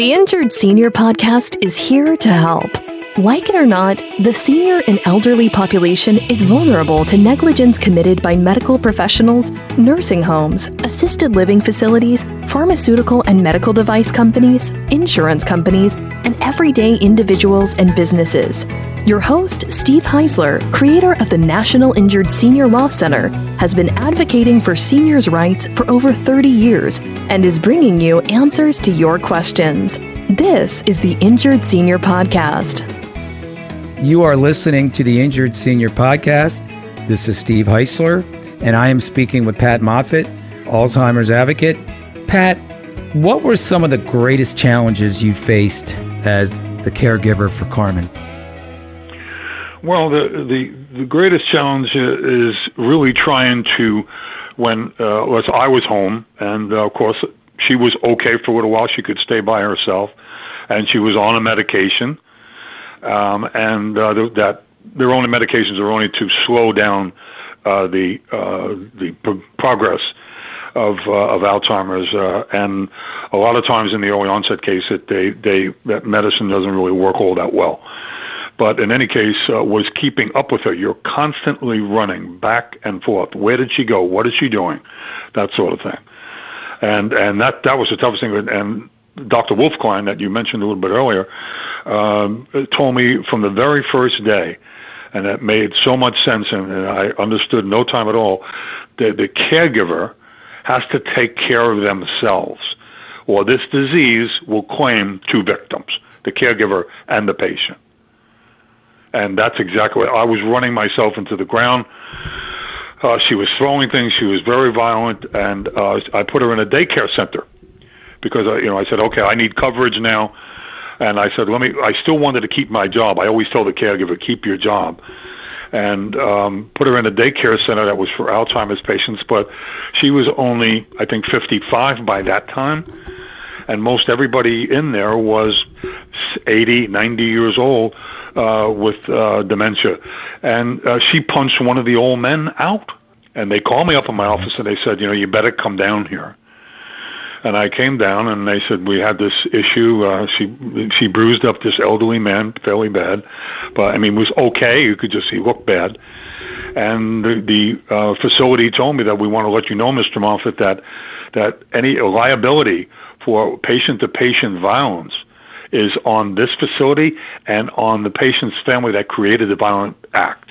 The Injured Senior Podcast is here to help. Like it or not, the senior and elderly population is vulnerable to negligence committed by medical professionals, nursing homes, assisted living facilities, pharmaceutical and medical device companies, insurance companies, and everyday individuals and businesses. Your host, Steve Heisler, creator of the National Injured Senior Law Center, has been advocating for seniors' rights for over 30 years and is bringing you answers to your questions. This is the Injured Senior Podcast. You are listening to the Injured Senior Podcast. This is Steve Heisler, and I am speaking with Pat Moffett, Alzheimer's advocate. Pat, what were some of the greatest challenges you faced as the caregiver for Carmen? Well, the the, the greatest challenge is really trying to, when uh, was I was home, and uh, of course she was okay for a little while. She could stay by herself, and she was on a medication um, and uh, that their only medications are only to slow down uh, the uh, the pro- progress of uh, of Alzheimer's, uh, and a lot of times in the early onset case, it, they they that medicine doesn't really work all that well. But in any case, was keeping up with her. You're constantly running back and forth. Where did she go? What is she doing? That sort of thing. And and that that was the toughest thing. And Dr. Wolf-Klein that you mentioned a little bit earlier um, told me from the very first day, and it made so much sense, and, and I understood no time at all, that the caregiver has to take care of themselves, or this disease will claim two victims, the caregiver and the patient. And that's exactly what I was running myself into the ground. Uh, she was throwing things. She was very violent, and uh, I put her in a daycare center because I, you know I said, okay, I need coverage now, and I said, let me. I still wanted to keep my job. I always told the caregiver, keep your job, and um, put her in a daycare center that was for Alzheimer's patients. But she was only, I think, 55 by that time, and most everybody in there was 80, 90 years old uh, with uh, dementia, and uh, she punched one of the old men out. And they called me up in my office and they said, you know, you better come down here. And I came down, and they said we had this issue. Uh, she she bruised up this elderly man fairly bad, but I mean, was okay. You could just see looked bad. And the, the uh, facility told me that we want to let you know, Mr. Moffett, that that any liability for patient-to-patient violence is on this facility and on the patient's family that created the violent act.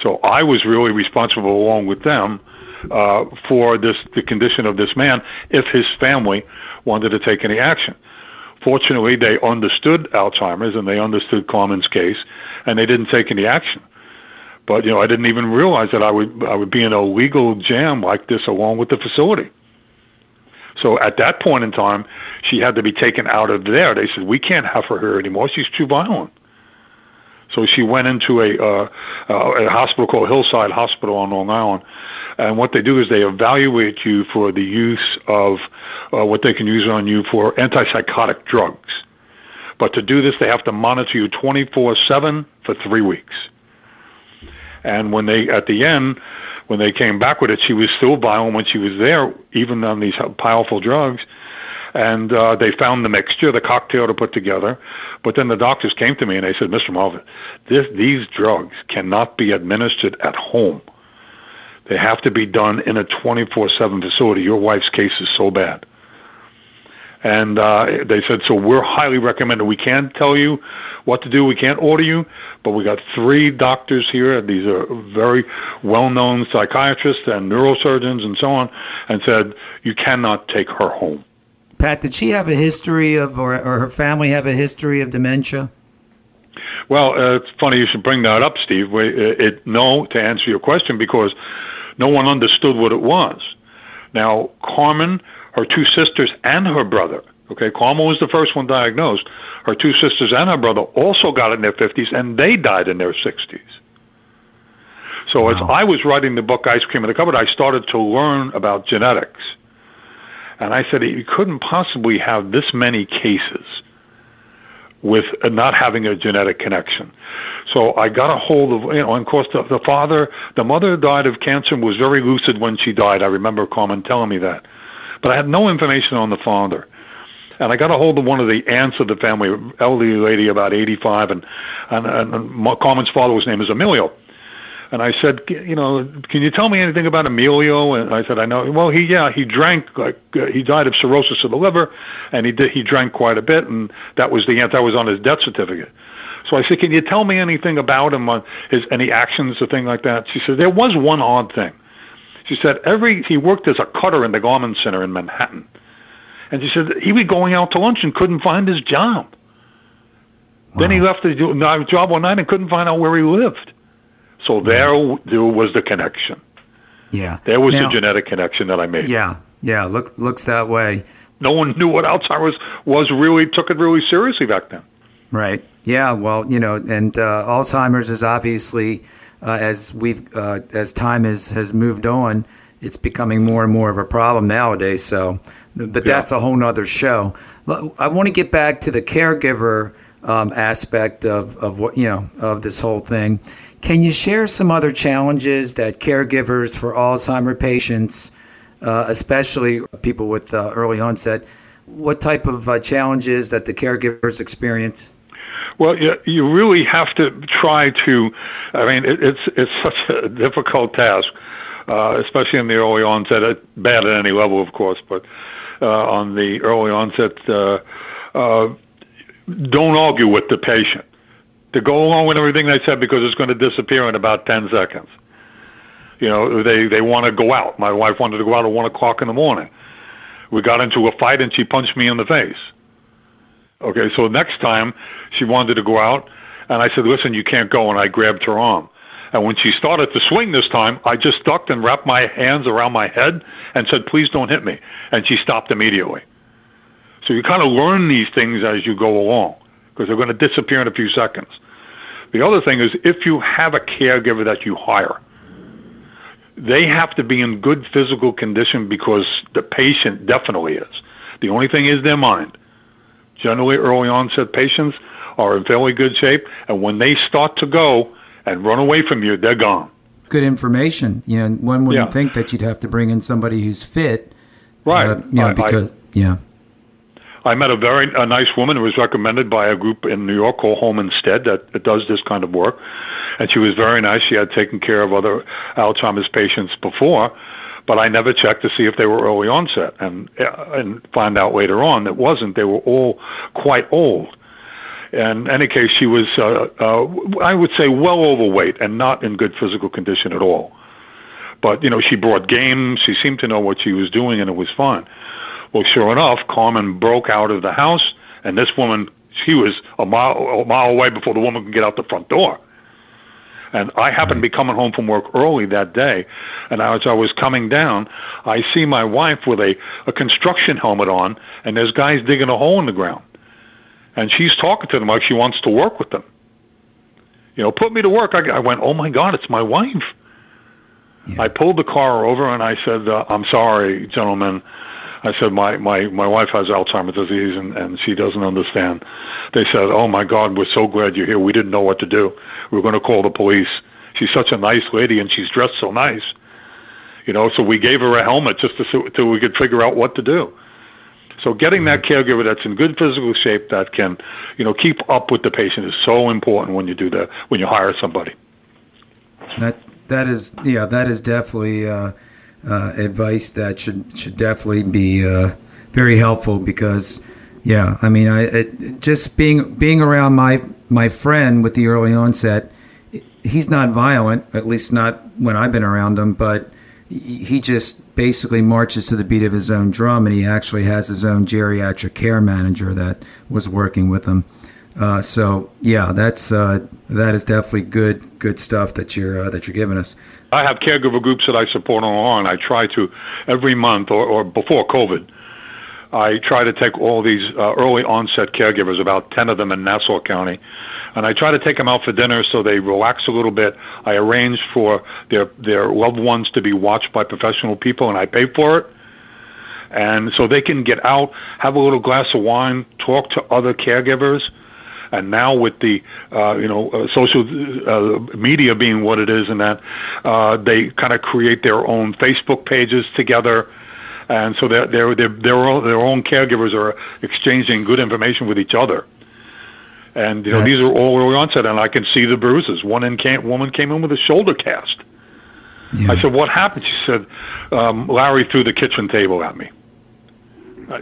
So I was really responsible along with them uh, for this the condition of this man if his family wanted to take any action. Fortunately, they understood Alzheimer's and they understood Carmen's case, and they didn't take any action. But you know, I didn't even realize that I would I would be in a legal jam like this along with the facility. So at that point in time, she had to be taken out of there. They said we can't have her here anymore. She's too violent. So she went into a, uh, uh, a hospital called Hillside Hospital on Long Island, and what they do is they evaluate you for the use of uh, what they can use on you for antipsychotic drugs. But to do this, they have to monitor you 24 7 for three weeks. And when they, at the end, when they came back with it, she was still violent when she was there, even on these powerful drugs. And uh, they found the mixture, the cocktail to put together. But then the doctors came to me and they said, Mr. Moffett, this, these drugs cannot be administered at home. They have to be done in a 24 7 facility. Your wife's case is so bad. And uh, they said, so we're highly recommended. We can't tell you what to do. We can't order you, but we got three doctors here. These are very well-known psychiatrists and neurosurgeons and so on, and said you cannot take her home. Pat, did she have a history of, or, or her family have a history of dementia? Well, uh, it's funny you should bring that up, Steve. It, it, no, to answer your question, because no one understood what it was. Now, Carmen, her two sisters, and her brother, okay, Carmen was the first one diagnosed. Her two sisters and her brother also got it in their 50s, and they died in their 60s. So wow. as I was writing the book Ice Cream in the Cupboard, I started to learn about genetics. And I said, you couldn't possibly have this many cases with uh, not having a genetic connection. So I got a hold of, you know, and of course the, the father, the mother died of cancer and was very lucid when she died. I remember Carmen telling me that. But I had no information on the father. and I got a hold of one of the aunts of the family, elderly lady about 85, and and, and Carmen's father, name is Emilio. And I said, you know, can you tell me anything about Emilio? And I said, I know. Well, he yeah, he drank like uh, he died of cirrhosis of the liver, and he did he drank quite a bit, and that was the that was on his death certificate. So I said, can you tell me anything about him, on his any actions or thing like that? She said, there was one odd thing. She said every he worked as a cutter in the Garment Center in Manhattan, and she said he was going out to lunch and couldn't find his job. Wow. Then he left the job one night and couldn't find out where he lived. So there, there was the connection. Yeah, there was now, the genetic connection that I made. Yeah, yeah, look looks that way. No one knew what Alzheimer's was. Really took it really seriously back then. Right. Yeah. Well, you know, and uh, Alzheimer's is obviously uh, as we've uh, as time has has moved on, it's becoming more and more of a problem nowadays. So, but that's yeah. a whole nother show. I want to get back to the caregiver um, aspect of of what you know of this whole thing. Can you share some other challenges that caregivers for Alzheimer patients, uh, especially people with uh, early onset, what type of uh, challenges that the caregivers experience? Well, you, you really have to try to. I mean, it, it's it's such a difficult task, uh, especially in the early onset. Bad at any level, of course, but uh, on the early onset, uh, don't argue with the patient to go along with everything they said because it's going to disappear in about 10 seconds. You know, they, they want to go out. My wife wanted to go out at 1 o'clock in the morning. We got into a fight and she punched me in the face. Okay, so next time she wanted to go out and I said, listen, you can't go. And I grabbed her arm. And when she started to swing this time, I just ducked and wrapped my hands around my head and said, please don't hit me. And she stopped immediately. So you kind of learn these things as you go along because they're going to disappear in a few seconds. The other thing is if you have a caregiver that you hire, they have to be in good physical condition because the patient definitely is. The only thing is their mind. Generally, early onset patients are in fairly good shape, and when they start to go and run away from you, they're gone. Good information. You know, one wouldn't yeah. think that you'd have to bring in somebody who's fit. Right. Uh, you know, I, because I, yeah. I met a very a nice woman who was recommended by a group in New York called Home Instead that, that does this kind of work, and she was very nice. She had taken care of other Alzheimer's patients before, but I never checked to see if they were early onset, and and find out later on that wasn't. They were all quite old. In any case, she was, uh, uh, I would say, well overweight and not in good physical condition at all. But you know, she brought games. She seemed to know what she was doing, and it was fine. Well, sure enough, Carmen broke out of the house, and this woman, she was a mile, a mile away before the woman could get out the front door. And I happened to be coming home from work early that day, and as I was coming down, I see my wife with a, a construction helmet on, and there's guys digging a hole in the ground. And she's talking to them like she wants to work with them. You know, put me to work. I, I went, oh my God, it's my wife. Yeah. I pulled the car over and I said, uh, I'm sorry, gentlemen. I said, my, my, my wife has Alzheimer's disease and, and she doesn't understand. They said, oh my God, we're so glad you're here. We didn't know what to do. We are going to call the police. She's such a nice lady and she's dressed so nice. You know, so we gave her a helmet just to, so we could figure out what to do. So getting that caregiver that's in good physical shape that can, you know, keep up with the patient is so important when you do that, when you hire somebody. That that is yeah, that is definitely uh, uh, advice that should should definitely be uh, very helpful because yeah, I mean, I it, just being being around my my friend with the early onset, he's not violent, at least not when I've been around him, but he just basically marches to the beat of his own drum, and he actually has his own geriatric care manager that was working with him. Uh, so yeah, that's uh, that is definitely good good stuff that you're uh, that you're giving us. I have caregiver groups that I support online. I try to every month or, or before COVID. I try to take all these uh, early onset caregivers, about 10 of them in Nassau County, and I try to take them out for dinner so they relax a little bit. I arrange for their, their loved ones to be watched by professional people, and I pay for it. And so they can get out, have a little glass of wine, talk to other caregivers, and now with the uh, you know uh, social uh, media being what it is, and that uh, they kind of create their own Facebook pages together, and so their their their their own, their own caregivers are exchanging good information with each other. And you know That's- these are all early onset, and I can see the bruises. One in came, woman came in with a shoulder cast. Yeah. I said, "What happened?" She said, um, "Larry threw the kitchen table at me." Uh,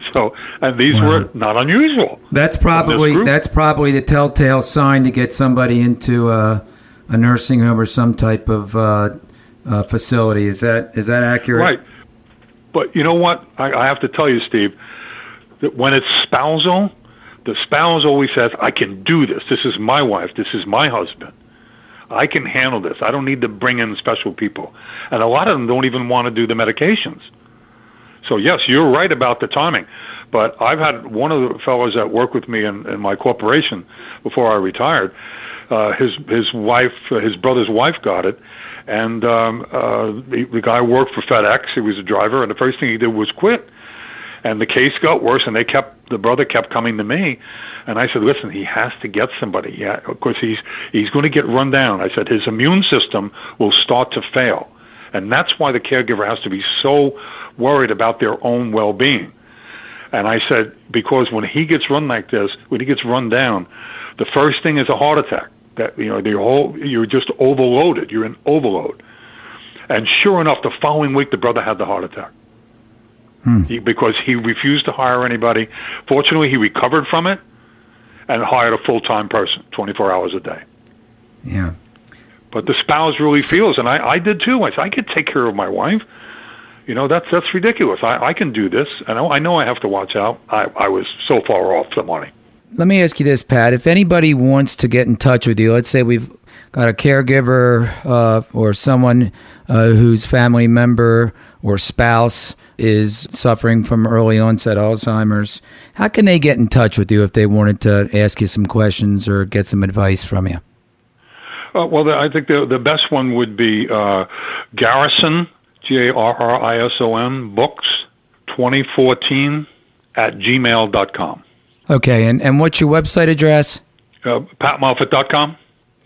so, and these Wow. were not unusual. That's probably that's probably the telltale sign to get somebody into a, a nursing home or some type of uh, uh, facility. Is that is that accurate? Right. But you know what? I, I have to tell you, Steve, that when it's spousal, the spouse always says, I can do this. This is my wife. This is my husband. I can handle this. I don't need to bring in special people. And a lot of them don't even want to do the medications. So, yes, you're right about the timing. But I've had one of the fellows that worked with me in, in my corporation before I retired. Uh, his his wife, uh, his brother's wife, got it, and um, uh, the, the guy worked for FedEx. He was a driver, and the first thing he did was quit. And the case got worse, and they kept the brother kept coming to me, and I said, "Listen, he has to get somebody. Yeah, of course he's he's going to get run down." I said, "His immune system will start to fail, and that's why the caregiver has to be so worried about their own well-being." And I said, because when he gets run like this, when he gets run down, the first thing is a heart attack. That you know, the whole you're just overloaded. You're in overload. And sure enough, the following week, the brother had the heart attack. Hmm. He, because he refused to hire anybody. Fortunately, he recovered from it and hired a full-time person, 24 hours a day. Yeah. But the spouse really feels, and I, I did too. I said, I could take care of my wife. You know, that's that's ridiculous. I, I can do this. And I, I know I have to watch out. I, I was so far off the money. Let me ask you this, Pat. If anybody wants to get in touch with you, let's say we've got a caregiver uh, or someone uh, whose family member or spouse is suffering from early onset Alzheimer's, how can they get in touch with you if they wanted to ask you some questions or get some advice from you? Uh, well, the, I think the the best one would be uh, Garrison, G A R R I S O N, books, 2014 at gmail.com. Okay, and, and what's your website address? Uh, PatMoffett.com,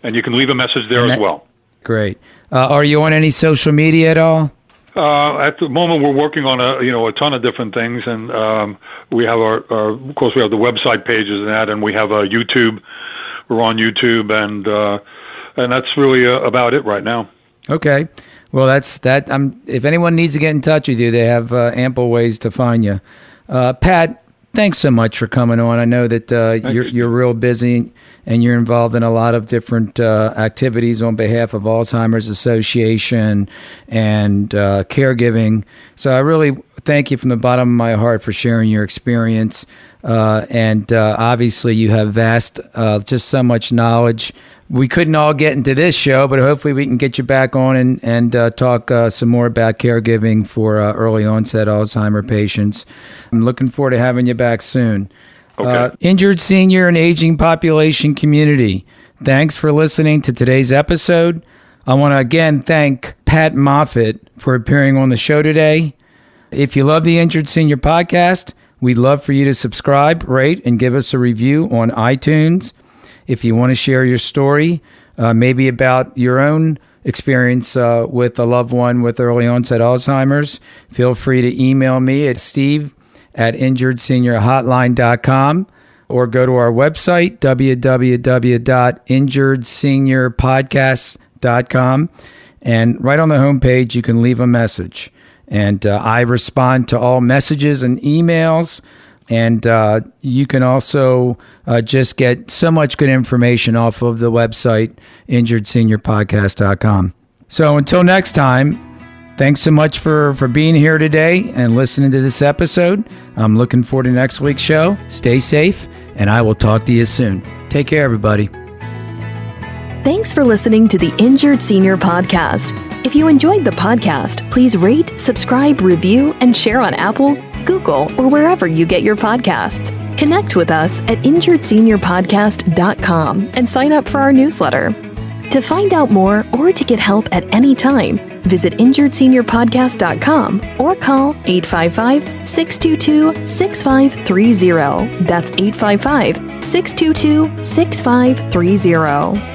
and you can leave a message there And as well. Great. Uh, are you on any social media at all? Uh, at the moment, we're working on a you know a ton of different things, and um, we have our, our of course we have the website pages and that, and we have a YouTube. We're on YouTube, and uh, and that's really uh, about it right now. Okay. Well, that's that. I'm. If anyone needs to get in touch with you, they have uh, ample ways to find you. Uh, Pat, thanks so much for coming on. I know that uh, you're you're real busy and you're involved in a lot of different uh, activities on behalf of Alzheimer's Association and uh, caregiving. So I really thank you from the bottom of my heart for sharing your experience. Uh, and uh, obviously, you have vast, uh, just so much knowledge. We couldn't all get into this show, but hopefully, we can get you back on and and uh, talk uh, some more about caregiving for uh, early onset Alzheimer patients. I'm looking forward to having you back soon. Okay. injured senior and aging population community. Thanks for listening to today's episode. I want to again thank Pat Moffett for appearing on the show today. If you love the Injured Senior podcast, we'd love for you to subscribe, rate, and give us a review on iTunes. If you want to share your story, uh, maybe about your own experience uh, with a loved one with early onset Alzheimer's, feel free to email me at steve at injuredseniorhotline.com or go to our website, www.injuredseniorpodcast.com. And right on the homepage, you can leave a message. And uh, I respond to all messages and emails. And uh, you can also uh, just get so much good information off of the website, injuredseniorpodcast.com. So until next time, thanks so much for, for being here today and listening to this episode. I'm looking forward to next week's show. Stay safe, and I will talk to you soon. Take care, everybody. Thanks for listening to the Injured Senior Podcast. If you enjoyed the podcast, please rate, subscribe, review, and share on Apple, Google, or wherever you get your podcasts. Connect with us at injuredseniorpodcast.com and sign up for our newsletter. To find out more or to get help at any time, visit injuredseniorpodcast.com or call 855 622 6530. That's 855 622 6530.